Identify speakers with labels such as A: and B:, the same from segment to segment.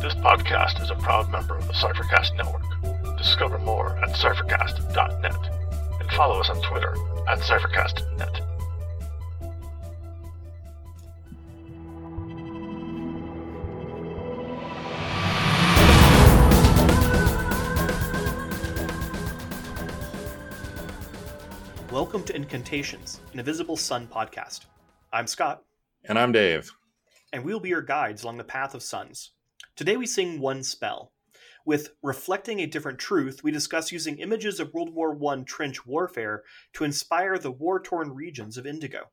A: This podcast is a proud member of the Cyphercast Network. Discover more at cyphercast.net and follow us on Twitter at cyphercastnet.
B: Welcome to Incantations, an Invisible Sun podcast. I'm Scott,
C: And I'm Dave.
B: and we'll be your guides along the path of suns. Today we sing one spell. With Reflecting a Different Truth, we discuss using images of World War I trench warfare to inspire the war torn regions of Indigo.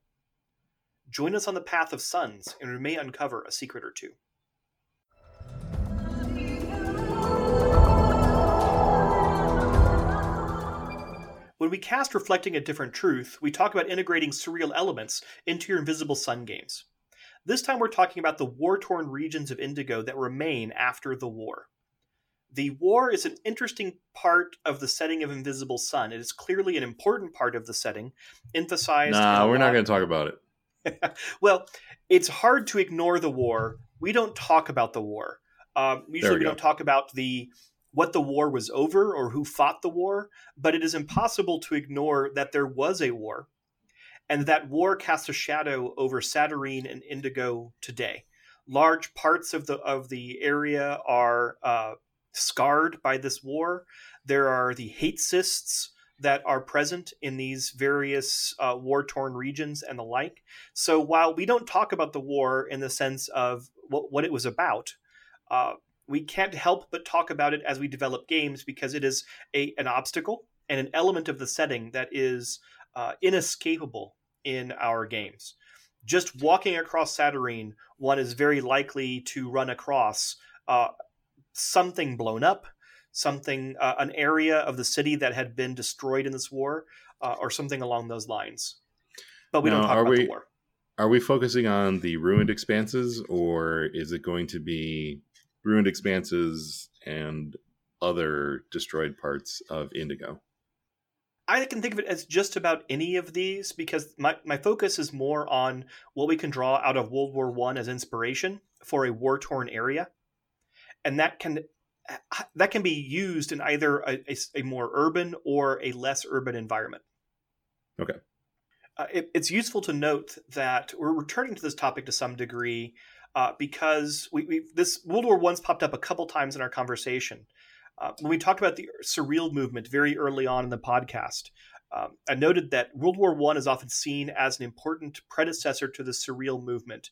B: Join us on the path of suns, and we may uncover a secret or two. When we cast Reflecting a Different Truth, we talk about integrating surreal elements into your Invisible Sun games. This time we're talking about the war torn regions of Indigo that remain after the war. The war is an interesting part of the setting of Invisible Sun. It is clearly an important part of the setting, emphasized.
C: Nah, we're not going to talk about it.
B: well, it's hard to ignore the war. We don't talk about the war. Um, usually,
C: we
B: we, don't talk about the what the war was over or who fought the war. But it is impossible to ignore that there was a war, and that war casts a shadow over Satyrine and Indigo today. Large parts of the of the area are uh, scarred by this war. There are the hate cysts that are present in these various uh, war torn regions and the like. So while we don't talk about the war in the sense of what, what it was about, uh, we can't help but talk about it as we develop games because it is a, an obstacle and an element of the setting that is uh, inescapable in our games. Just walking across Satyrine, one is very likely to run across uh, something blown up, something, uh, an area of the city that had been destroyed in this war, uh, or something along those lines. But we don't talk about
C: we-
B: the war.
C: Are we focusing on the ruined expanses, or is it going to be ruined expanses and other destroyed parts of Indigo?
B: I can think of it as just about any of these because my, my focus is more on what we can draw out of World War One as inspiration for a war torn area, and that can that can be used in either a, a, a more urban or a less urban environment.
C: Okay.
B: Uh, it, it's useful to note that we're returning to this topic to some degree uh, because we, we this World War One's popped up a couple times in our conversation. Uh, when we talked about the surreal movement very early on in the podcast, um, I noted that World War One is often seen as an important predecessor to the surreal movement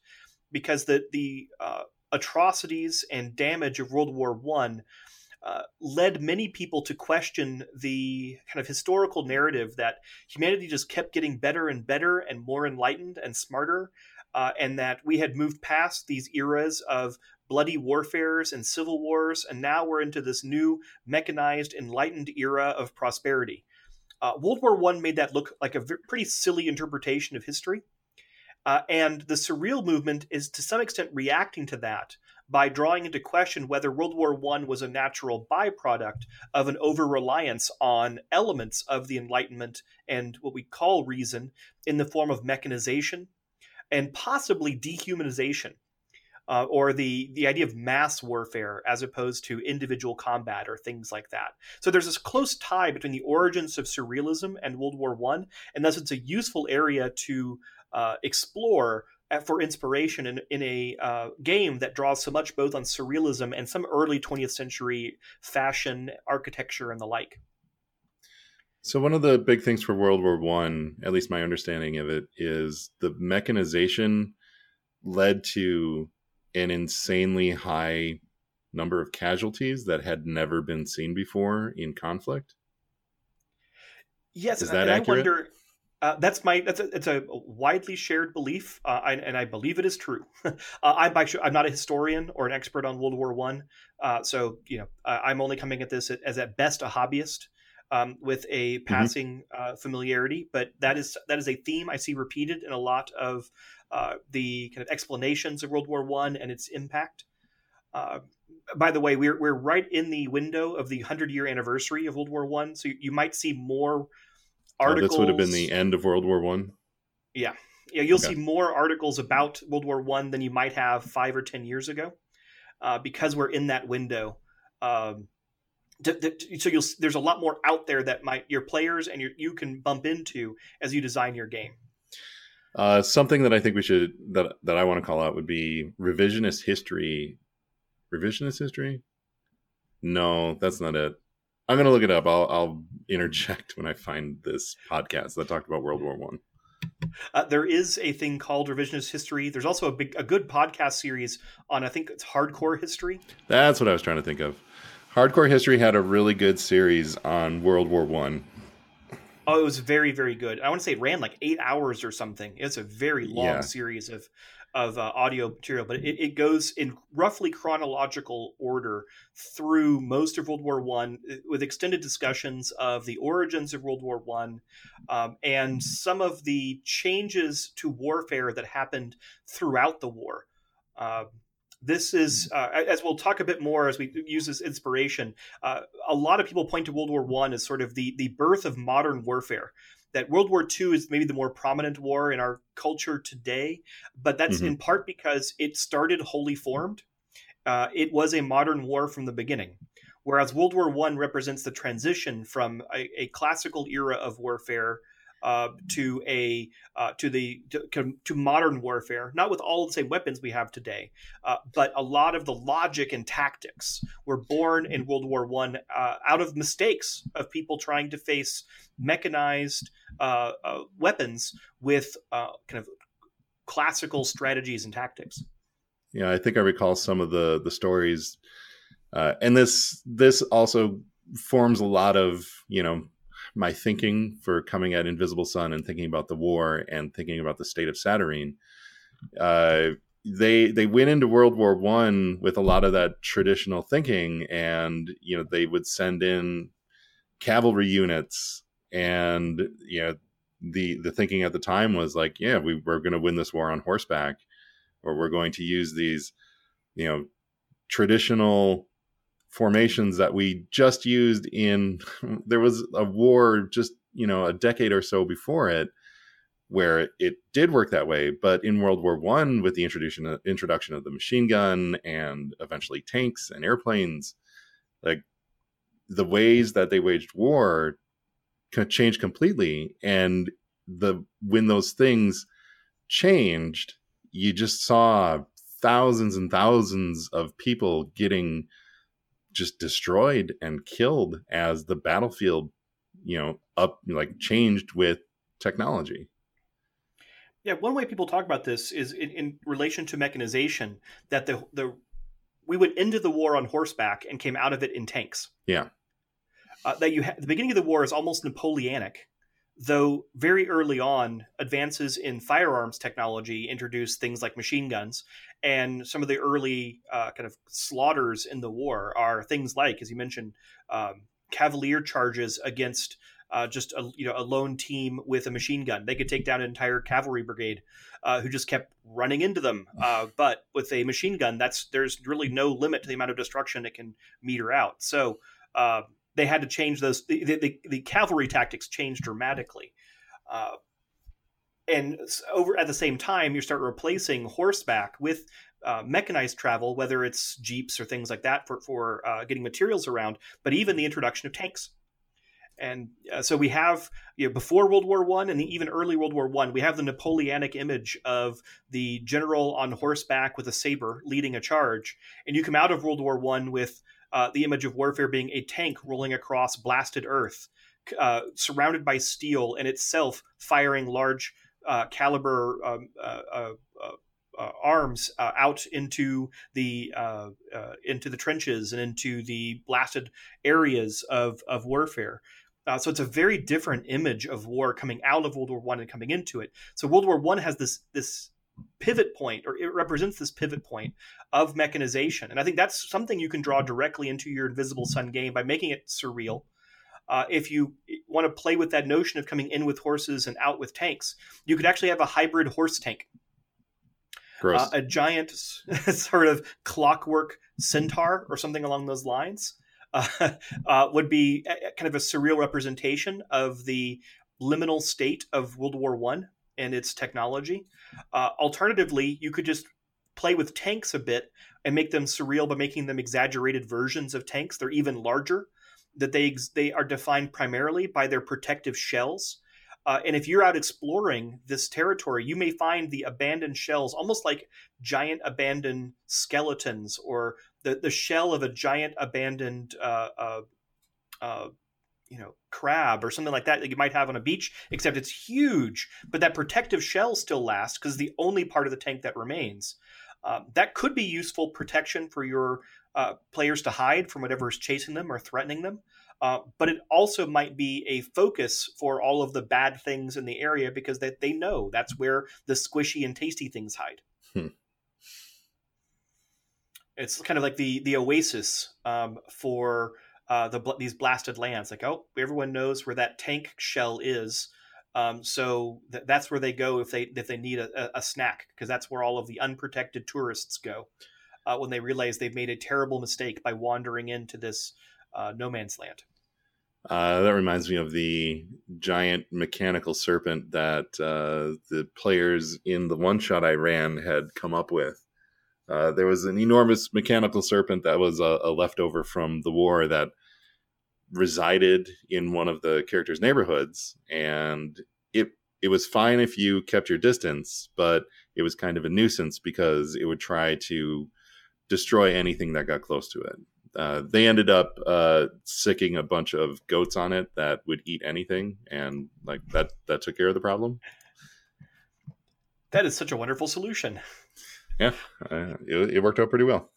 B: because the the uh, atrocities and damage of World War One uh, led many people to question the kind of historical narrative that humanity just kept getting better and better and more enlightened and smarter, uh, and that we had moved past these eras of bloody warfares and civil wars, and now we're into this new mechanized, enlightened era of prosperity. Uh, World War One made that look like a v- pretty silly interpretation of history, uh, and the surreal movement is to some extent reacting to that by drawing into question whether World War One was a natural byproduct of an over reliance on elements of the Enlightenment and what we call reason in the form of mechanization and possibly dehumanization uh, or the the idea of mass warfare as opposed to individual combat or things like that. So there's this close tie between the origins of surrealism and World War One, and thus it's a useful area to uh, explore uh, for inspiration in, in a uh, game that draws so much both on surrealism and some early 20th century fashion, architecture, and the like.
C: So one of the big things for World War One, at least my understanding of it, is the mechanization led to an insanely high number of casualties that had never been seen before in conflict.
B: Yes,
C: Is that
B: and I
C: accurate?
B: wonder. Uh, that's my that's a, it's a widely shared belief, uh, I, and I believe it is true. uh, I'm actually I'm not a historian or an expert on World War One, uh, so you know uh, I'm only coming at this as at best a hobbyist um, with a passing uh, familiarity. But that is that is a theme I see repeated in a lot of uh, the kind of explanations of World War One and its impact. Uh, by the way, we're we're right in the window of the hundred year anniversary of World War One, so you, you might see more
C: Oh,
B: articles.
C: this would have been the end of World War One.
B: yeah, yeah. You'll
C: Okay.
B: see more articles about World War One than you might have five or ten years ago. uh, because we're in that window. Um, so you'll there's a lot more out there that might your players and your, you can bump into as you design your game.
C: Uh, something that I think we should that that I want to call out would be revisionist history. Revisionist history? No, that's not it. I'm gonna look it up. I'll I'll interject when I find this podcast that talked about World War One.
B: Uh, there is a thing called revisionist history. There's also a big a good podcast series on I think it's hardcore history.
C: That's what I was trying to think of. Hardcore History had a really good series on World War One.
B: Oh, it was very, very good. I want to say it ran like eight hours or something. It's a very long yeah. series of of uh, audio material, but it, it, goes in roughly chronological order through most of World War One, uh, with extended discussions of the origins of World War One um, and some of the changes to warfare that happened throughout the war. Uh, this is uh, as we'll talk a bit more as we use this inspiration uh, a lot of people point to world war one as sort of the the birth of modern warfare that world war ii is maybe the more prominent war in our culture today but that's mm-hmm. in part because it started wholly formed uh, it was a modern war from the beginning whereas world war one represents the transition from a, a classical era of warfare uh, to a uh, to the to, to, modern warfare, not with all the same weapons we have today, uh, but a lot of the logic and tactics were born in World War One uh, out of mistakes of people trying to face mechanized uh, uh, weapons with kind of classical strategies and tactics.
C: Yeah, I think I recall some of the the stories, and this this also forms a lot of you know my thinking for coming at Invisible Sun and thinking about the war and thinking about the state of Satyrine. Uh, they they went into World War One with a lot of that traditional thinking, and you know they would send in cavalry units, and you know the the thinking at the time was like, yeah, we, we're going to win this war on horseback, or we're going to use these, you know, traditional formations that we just used in there was a war just you know a decade or so before it where it did work that way. But in world war one with the introduction introduction of the machine gun and eventually tanks and airplanes like the ways that they waged war changed completely. And the when those things changed you just saw thousands and thousands of people getting just destroyed and killed as the battlefield, you know, up like changed with technology.
B: Yeah, one way people talk about this is in, in relation to mechanization that the the we went into the war on horseback and came out of it in tanks.
C: Yeah.
B: Uh, that you ha- the beginning of the war is almost Napoleonic though very early on, advances in firearms technology introduced things like machine guns, and some of the early uh, kind of slaughters in the war are things like, as you mentioned, um, cavalier charges against uh, just a you know a lone team with a machine gun. They could take down an entire cavalry brigade uh, who just kept running into them. Uh, but with a machine gun, that's there's really no limit to the amount of destruction it can meter out. So uh, they had to change those. The, the, the cavalry tactics changed dramatically. Uh, and over at the same time, you start replacing horseback with uh, mechanized travel, whether it's jeeps or things like that for for uh, getting materials around, but even the introduction of tanks. And uh, so we have you know, before World War One and even early World War One, we have the Napoleonic image of the general on horseback with a saber leading a charge, and you come out of World War One with uh, the image of warfare being a tank rolling across blasted earth, uh, surrounded by steel, and itself firing large uh, caliber um, uh, uh, uh, arms out into the into the trenches and into the blasted areas of of warfare. Uh, so it's a very different image of war coming out of World War One and coming into it. So World War One has this this pivot point or it represents this pivot point of mechanization. And i think that's something you can draw directly into your invisible sun game by making it surreal. Uh, if you want to play with that notion of coming in with horses and out with tanks you could actually have a hybrid horse tank. Uh, a giant sort of clockwork centaur or something along those lines. Uh, uh would be kind of a surreal representation of the liminal state of world war one and its technology. Uh, alternatively, you could just play with tanks a bit and make them surreal by making them exaggerated versions of tanks. They're even larger. That they they are defined primarily by their protective shells. Uh, and if you're out exploring this territory, you may find the abandoned shells almost like giant abandoned skeletons or the, the shell of a giant abandoned uh, uh, uh you know crab or something like that that you might have on a beach except it's huge but that protective shell still lasts because the only part of the tank that remains um, that could be useful protection for your uh, players to hide from whatever is chasing them or threatening them uh, but it also might be a focus for all of the bad things in the area because they, they know that's where the squishy and tasty things hide hmm. it's kind of like the the oasis um, for uh, the these blasted lands. Like, oh, everyone knows where that tank shell is, um, so th- that's where they go if they if they need a, a snack because that's where all of the unprotected tourists go uh, when they realize they've made a terrible mistake by wandering into this uh, no man's land.
C: Uh, that reminds me of the giant mechanical serpent that uh, the players in the one shot I ran had come up with. Uh, there was an enormous mechanical serpent that was a, a, leftover from the war that resided in one of the characters' neighborhoods, and it it was fine if you kept your distance, but it was kind of a nuisance because it would try to destroy anything that got close to it. Uh, they ended up uh, sicking a bunch of goats on it that would eat anything, and like that that took care of the problem.
B: That is such a wonderful solution
C: yeah, uh, it, it, worked out pretty well.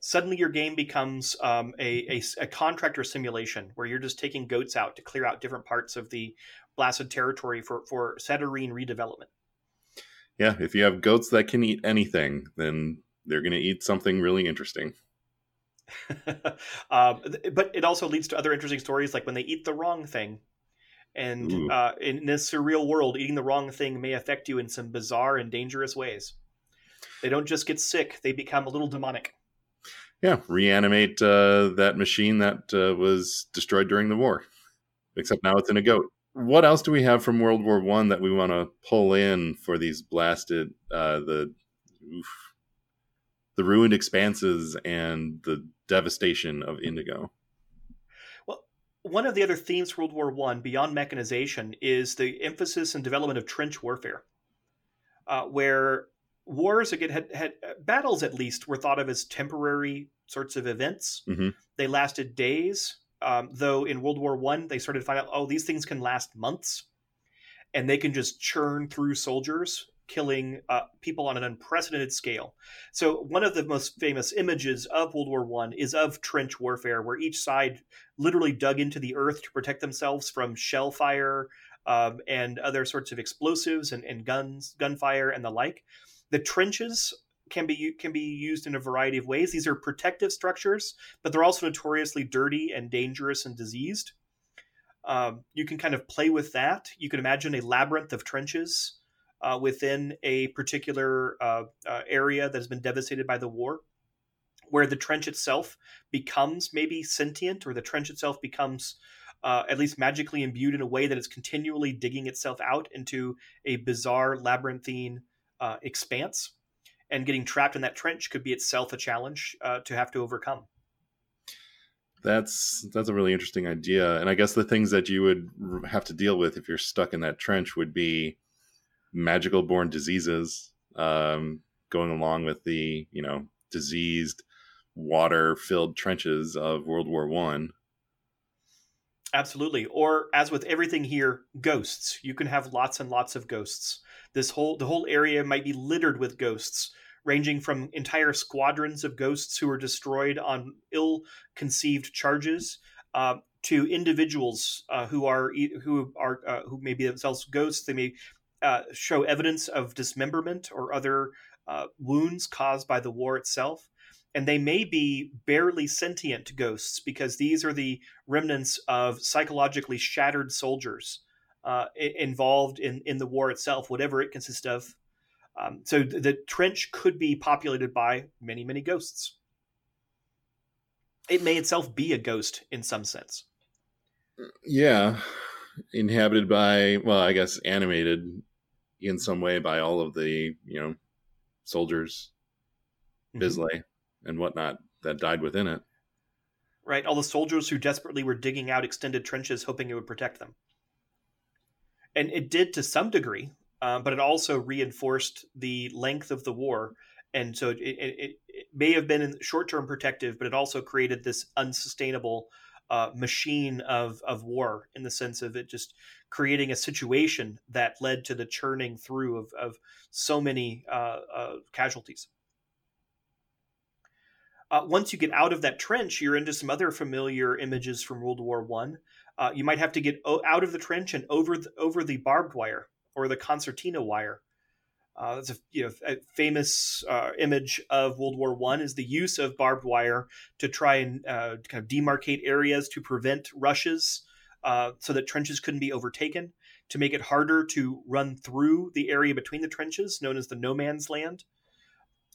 B: Suddenly, your game becomes um, a, a, a, contractor simulation where you're just taking goats out to clear out different parts of the blasted territory for for Satyrine redevelopment.
C: Yeah, if you have goats that can eat anything, then they're going to eat something really interesting.
B: um, but it also leads to other interesting stories, like when they eat the wrong thing. And uh, in this surreal world, eating the wrong thing may affect you in some bizarre and dangerous ways. They don't just get sick; they become a little demonic.
C: Yeah, reanimate uh, that machine that uh, was destroyed during the war. Except now it's in a goat. What else do we have from World War One that we want to pull in for these blasted uh, the oof, the ruined expanses and the devastation of Indigo?
B: Well, one of the other themes for World War One, beyond mechanization, is the emphasis and development of trench warfare, uh, where wars again had, had uh, battles at least were thought of as temporary sorts of events. Mm-hmm. They lasted days, um, though in World War One they started to find out oh these things can last months, and they can just churn through soldiers, killing uh, people on an unprecedented scale. So one of the most famous images of World War One is of trench warfare, where each side literally dug into the earth to protect themselves from shell fire. Um, and other sorts of explosives and, and guns, gunfire, and the like the trenches can be can be used in a variety of ways. These are protective structures, but they're also notoriously dirty and dangerous and diseased. Um, you can kind of play with that. You can imagine a labyrinth of trenches uh, within a particular uh, uh, area that has been devastated by the war, where the trench itself becomes maybe sentient, or the trench itself becomes uh, at least magically imbued in a way that it's continually digging itself out into a bizarre labyrinthine uh, expanse, and getting trapped in that trench could be itself a challenge uh, to have to overcome.
C: That's that's a really interesting idea, and I guess the things that you would have to deal with if you're stuck in that trench would be magical born diseases, um, going along with the you know diseased water filled trenches of World War One.
B: Absolutely. Or as with everything here, ghosts. You can have lots and lots of ghosts. This whole the whole area might be littered with ghosts, ranging from entire squadrons of ghosts who are destroyed on ill-conceived charges, uh, to individuals uh, who are who are uh, who may be themselves ghosts. They may uh, show evidence of dismemberment or other uh, wounds caused by the war itself and they may be barely sentient ghosts because these are the remnants of psychologically shattered soldiers uh, involved in, in the war itself, whatever it consists of. Um, so the trench could be populated by many, many ghosts. It may itself be a ghost in some sense.
C: Yeah, inhabited by well, I guess animated in some way by all of the you know soldiers
B: Mhm.
C: Bisley and whatnot that died within it.
B: right? All the soldiers who desperately were digging out extended trenches, hoping it would protect them. And it did to some degree, uh, but it also reinforced the length of the war. And so it, it, it, may have been short term protective, but it also created this unsustainable uh, machine of, of war in the sense of it just creating a situation that led to the churning through of, of so many uh, uh, casualties. Uh, once you get out of that trench, you're into some other familiar images from World War One. Uh, you might have to get o- out of the trench and over the, over the barbed wire or the concertina wire. Uh, that's a, you know, a famous uh, image of World War One is the use of barbed wire to try and uh, kind of demarcate areas to prevent rushes, uh, so that trenches couldn't be overtaken. To make it harder to run through the area between the trenches, known as the no man's land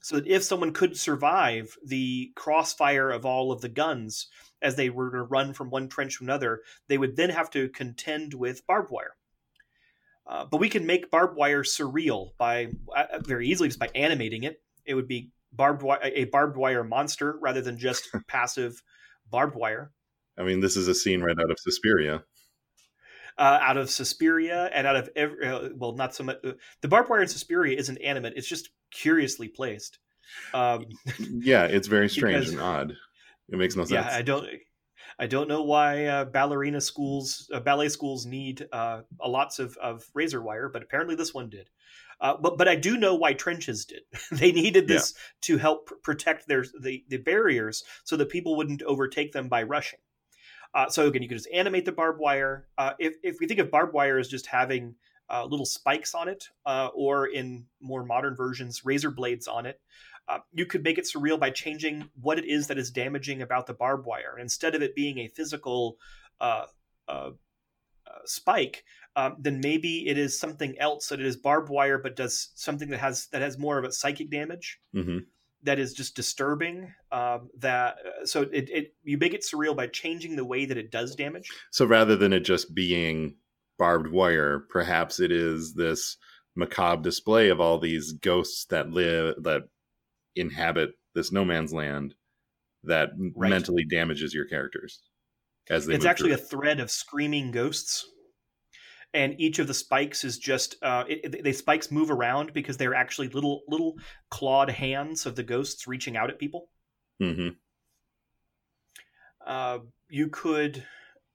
B: so that if someone could survive the crossfire of all of the guns as they were to run from one trench to another, they would then have to contend with barbed wire. Uh, but we can make barbed wire surreal by uh, very easily just by animating it. It would be barbed wire, a barbed wire monster rather than just passive barbed wire.
C: I mean, this is a scene right out of Suspiria.
B: Uh, out of Suspiria and out of every, uh, well, not so much. Uh, the barbed wire in Suspiria isn't animate; it's just curiously placed. Um,
C: Yeah, it's very strange
B: Because-
C: and odd. It makes no sense.
B: yeah, I don't. I don't know why uh, ballerina schools, uh, ballet schools need uh, a lots of, of razor wire, but apparently this one did. Uh, but but I do know why trenches did. they needed this to help pr- protect their the, the barriers so that people wouldn't overtake them by rushing. Uh, so again, you could just animate the barbed wire. Uh, if if we think of barbed wire as just having uh, little spikes on it, uh, or in more modern versions, razor blades on it, uh, you could make it surreal by changing what it is that is damaging about the barbed wire. Instead of it being a physical uh, uh, uh, spike, um, then maybe it is something else that it is barbed wire, but does something that has that has more of a psychic damage
C: hmm
B: that is just disturbing. Um, that uh, so it, it you make it surreal by changing the way that it does damage.
C: So rather than it just being barbed wire, perhaps it is this macabre display of all these ghosts that live that inhabit this no man's land that
B: Right.
C: mentally damages your characters as they
B: it's actually a
C: through it.
B: thread of screaming ghosts and each of the spikes is just uh, it, it- the spikes move around because they're actually little little clawed hands of the ghosts reaching out at people
C: Mhm.
B: uh, you could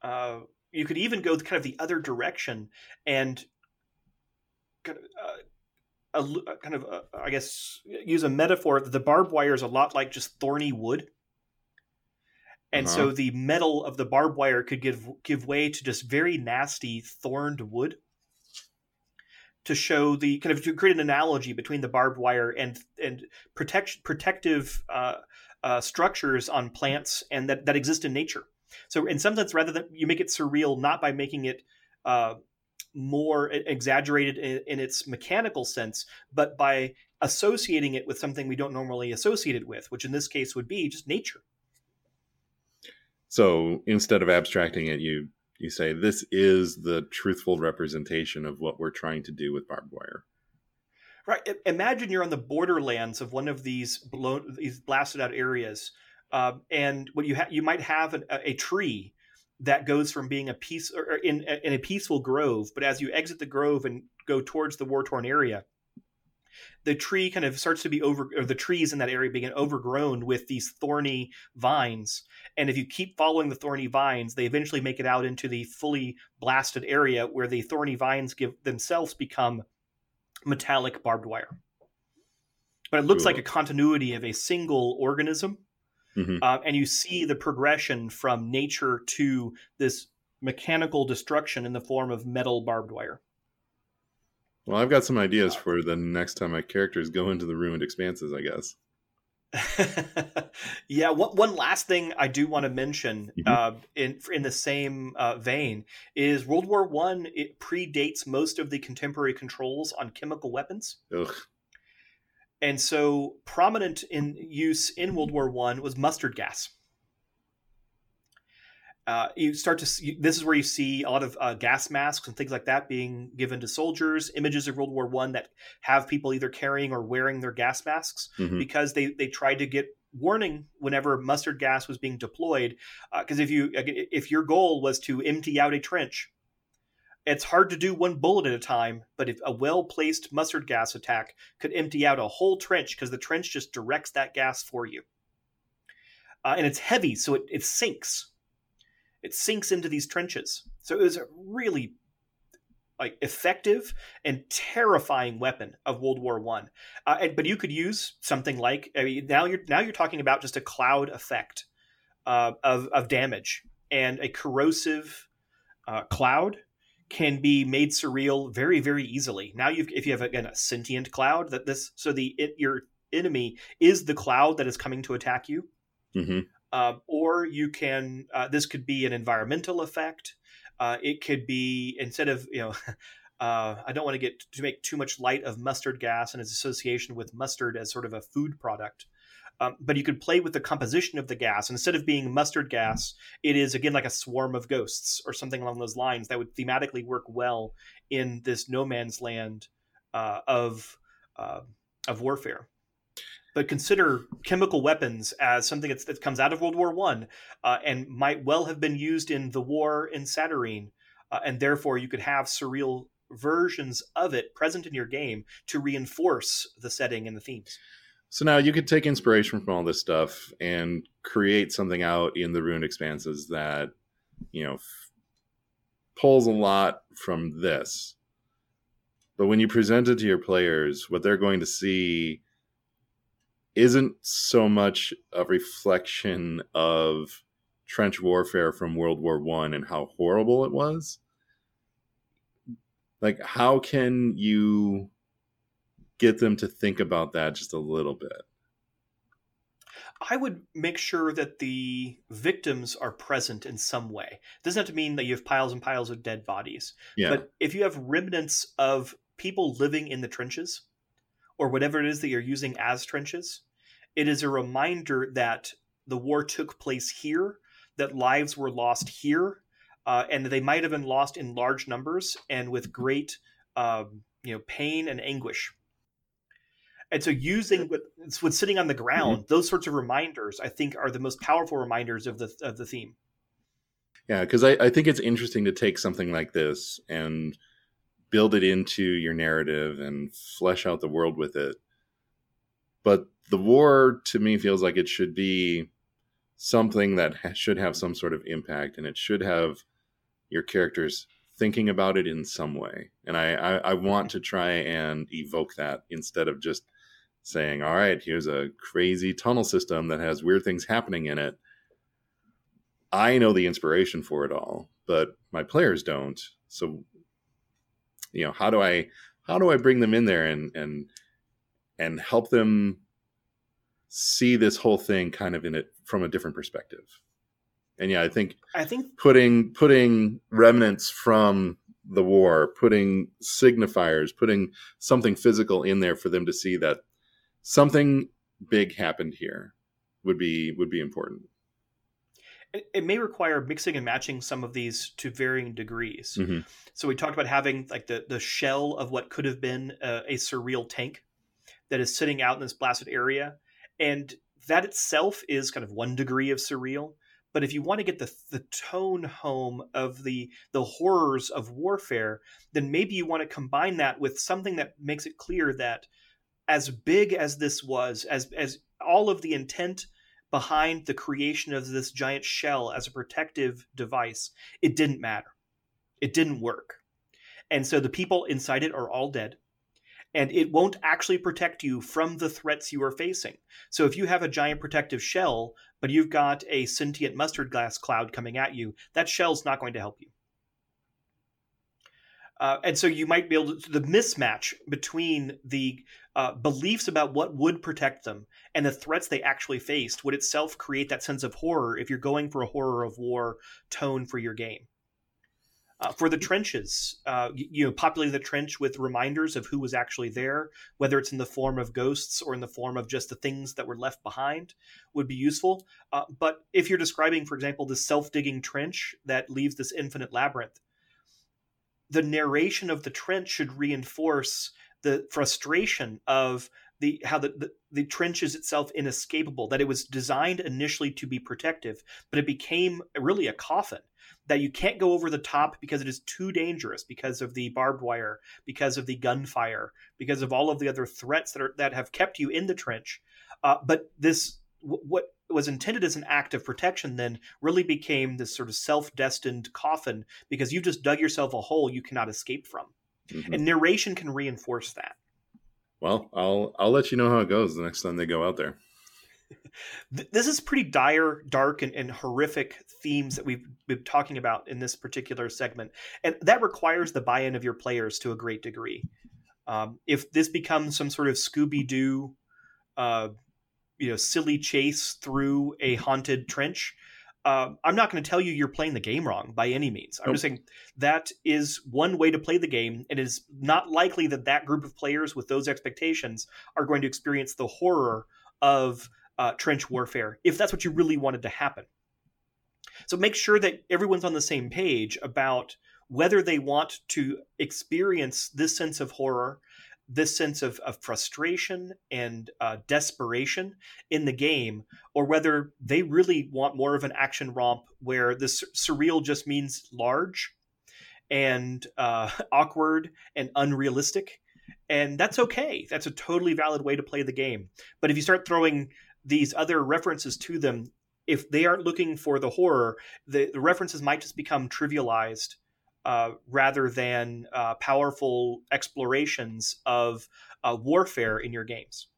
B: uh, you could even go kind of the other direction and kind of, uh, allu- uh, kind of uh, I guess use a metaphor the barbed wire is a lot like just thorny wood. And so
C: Uh-huh.
B: the metal of the barbed wire could give give way to just very nasty thorned wood to show the kind of to create an analogy between the barbed wire and and protect protective uh, uh, structures on plants and that, that exist in nature. So in some sense, rather than you make it surreal, not by making it uh, more exaggerated in, in its mechanical sense, but by associating it with something we don't normally associate it with, which in this case would be just nature.
C: So instead of abstracting it, you you say this is the truthful representation of what we're trying to do with barbed wire.
B: Right. Imagine you're on the borderlands of one of these blown, these blasted out areas, um, and what you ha- you might have an, a, a tree that goes from being a piece or or in in a peaceful grove, but as you exit the grove and go towards the war torn area, the tree kind of starts to be over, or the trees in that area begin overgrown with these thorny vines. And if you keep following the thorny vines, they eventually make it out into the fully blasted area where the thorny vines give themselves become metallic barbed wire. But it looks
C: Cool.
B: like a continuity of a single organism.
C: Mhm.
B: Uh, and you see the progression from nature to this mechanical destruction in the form of metal barbed wire.
C: Well, I've got some ideas for the next time my characters go into the ruined expanses. I guess.
B: yeah, one, one last thing I do want to mention
C: Mhm.
B: uh, in in the same uh, vein is World War One. It predates most of the contemporary controls on chemical weapons.
C: Ugh.
B: And so, prominent in use in World War One was mustard gas. uh, you start to see, this is where you see a lot of uh, gas masks and things like that being given to soldiers images of world war one that have people either carrying or wearing their gas masks
C: Mhm.
B: because they they tried to get warning whenever mustard gas was being deployed because if you if your goal was to empty out a trench it's hard to do one bullet at a time but if a well placed mustard gas attack could empty out a whole trench because the trench just directs that gas for you. Uh, and it's heavy so it, it sinks. It sinks into these trenches. So it was a really like effective and terrifying weapon of World War One. Uh, but you could use something like I mean, now you're now you're talking about just a cloud effect uh, of of damage and a corrosive uh, cloud can be made surreal very very easily. Now you've if you have again a sentient cloud that this so the it, your enemy is the cloud that is coming to attack you.
C: Hmm
B: uh, or you can uh, this could be an environmental effect. Uh, it could be instead of you know uh, i don't want to get to make too much light of mustard gas and its association with mustard as sort of a food product um, but you could play with the composition of the gas instead of being mustard gas it is again like a swarm of ghosts or something along those lines that would thematically work well in this no man's land uh, of uh, of warfare but consider chemical weapons as something that's, that comes out of World War One uh, and might well have been used in the war in Satyrine, uh, and therefore you could have surreal versions of it present in your game to reinforce the setting and the themes.
C: So now you could take inspiration from all this stuff and create something out in the ruined expanses that, you know, f- pulls a lot from this. But when you present it to your players, what they're going to see isn't so much a reflection of trench warfare from World War One and how horrible it was. Like, how can you get them to think about that just a little bit?
B: I would make sure that the victims are present in some way. It doesn't have to mean that you have piles and piles of dead bodies.
C: Yeah.
B: But if you have remnants of people living in the trenches, or whatever it is that you're using as trenches, it is a reminder that the war took place here, that lives were lost here, uh, and that they might have been lost in large numbers and with great, um, you know, pain and anguish. And so, using what, what's sitting on the mm-hmm. ground, those sorts of reminders, I think, are the most powerful reminders of the of the theme.
C: Yeah, because I, I think it's interesting to take something like this and build it into your narrative and flesh out the world with it. But the war to me feels like it should be something that ha- should have some sort of impact and it should have your characters thinking about it in some way. And I, I, I want mm-hmm. to try and evoke that instead of just saying, all right, here's a crazy tunnel system that has weird things happening in it. I know the inspiration for it all, but my players don't. So, you know, how do I how do I bring them in there and and and help them see this whole thing kind of in it from a different perspective? And yeah, I think
B: I think
C: putting putting remnants from the war, putting signifiers, putting something physical in there for them to see that something big happened here would be would be important.
B: it, may require mixing and matching some of these to varying degrees.
C: Mhm.
B: So we talked about having like the the shell of what could have been a, a surreal tank that is sitting out in this blasted area, and that itself is kind of one degree of surreal. But if you want to get the the tone home of the the horrors of warfare, then maybe you want to combine that with something that makes it clear that as big as this was, as as all of the intent behind the creation of this giant shell as a protective device, it didn't matter. It didn't work. And so the people inside it are all dead. And it won't actually protect you from the threats you are facing. So if you have a giant protective shell, but you've got a sentient mustard gas cloud coming at you, that shell's not going to help you. Uh, and so you might be able to the mismatch between the uh, beliefs about what would protect them and the threats they actually faced would itself create that sense of horror if you're going for a horror of war tone for your game. Uh, for the trenches, uh, you know, populating the trench with reminders of who was actually there, whether it's in the form of ghosts or in the form of just the things that were left behind, would be useful. Uh, but if you're describing, for example, the self-digging trench that leaves this infinite labyrinth, the narration of the trench should reinforce the frustration of the how the, the, the trench is itself inescapable that it was designed initially to be protective but it became really a coffin that you can't go over the top because it is too dangerous because of the barbed wire because of the gunfire because of all of the other threats that are that have kept you in the trench. Uh, but this what was intended as an act of protection then really became this sort of self-destined coffin because you've just dug yourself a hole you cannot escape from mm-hmm. and narration can reinforce that
C: well, I'll I'll let you know how it goes the next time they go out there.
B: this is pretty dire, dark, and, and, horrific themes that we've been talking about in this particular segment, and that requires the buy-in of your players to a great degree. Um, if this becomes some sort of Scooby Doo, uh, you know, silly chase through a haunted trench, uh, I'm not going to tell you you're playing the game wrong by any means. I'm nope. just saying that is one way to play the game. and It is not likely that that group of players with those expectations are going to experience the horror of uh, trench warfare if that's what you really wanted to happen. So make sure that everyone's on the same page about whether they want to experience this sense of horror this sense of, of frustration and uh, desperation in the game, or whether they really want more of an action romp where the sur- surreal just means large and uh, awkward and unrealistic. And that's okay. That's a totally valid way to play the game. But if you start throwing these other references to them, if they aren't looking for the horror, the, the references might just become trivialized uh, rather than uh, powerful explorations of uh, warfare in your games.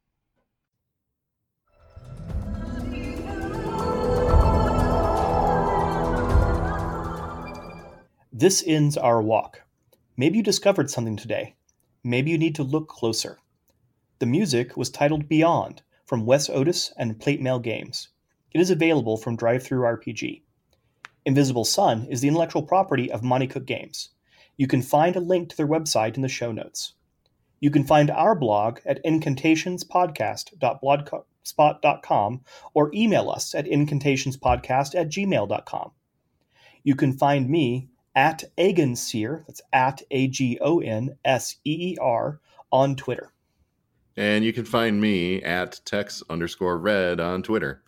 B: This ends our walk. Maybe you discovered something today. Maybe you need to look closer. The music was titled Beyond from Wes Otis and Plate Mail Games. It is available from DriveThru RPG. Invisible Sun is the intellectual property of Monte Cook Games. You can find a link to their website in the show notes. You can find our blog at incantationspodcast.blogspot.com or email us at incantationspodcast at gmail.com. You can find me at Agonseer, that's at A G O N S E E R, on Twitter.
C: And you can find me at tex underscore red on Twitter.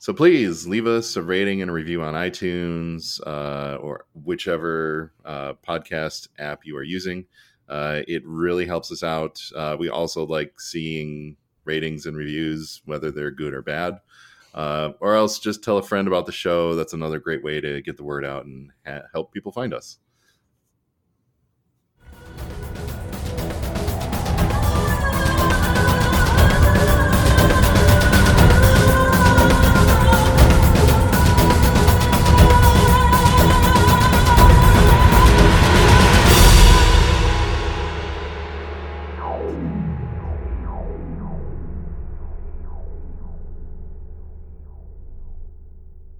C: So please leave us a rating and a review on iTunes uh, or whichever uh, podcast app you are using. Uh, it really helps us out. Uh, we also like seeing ratings and reviews, whether they're good or bad. Uh, or else just tell a friend about the show. That's another great way to get the word out and ha- help people find us.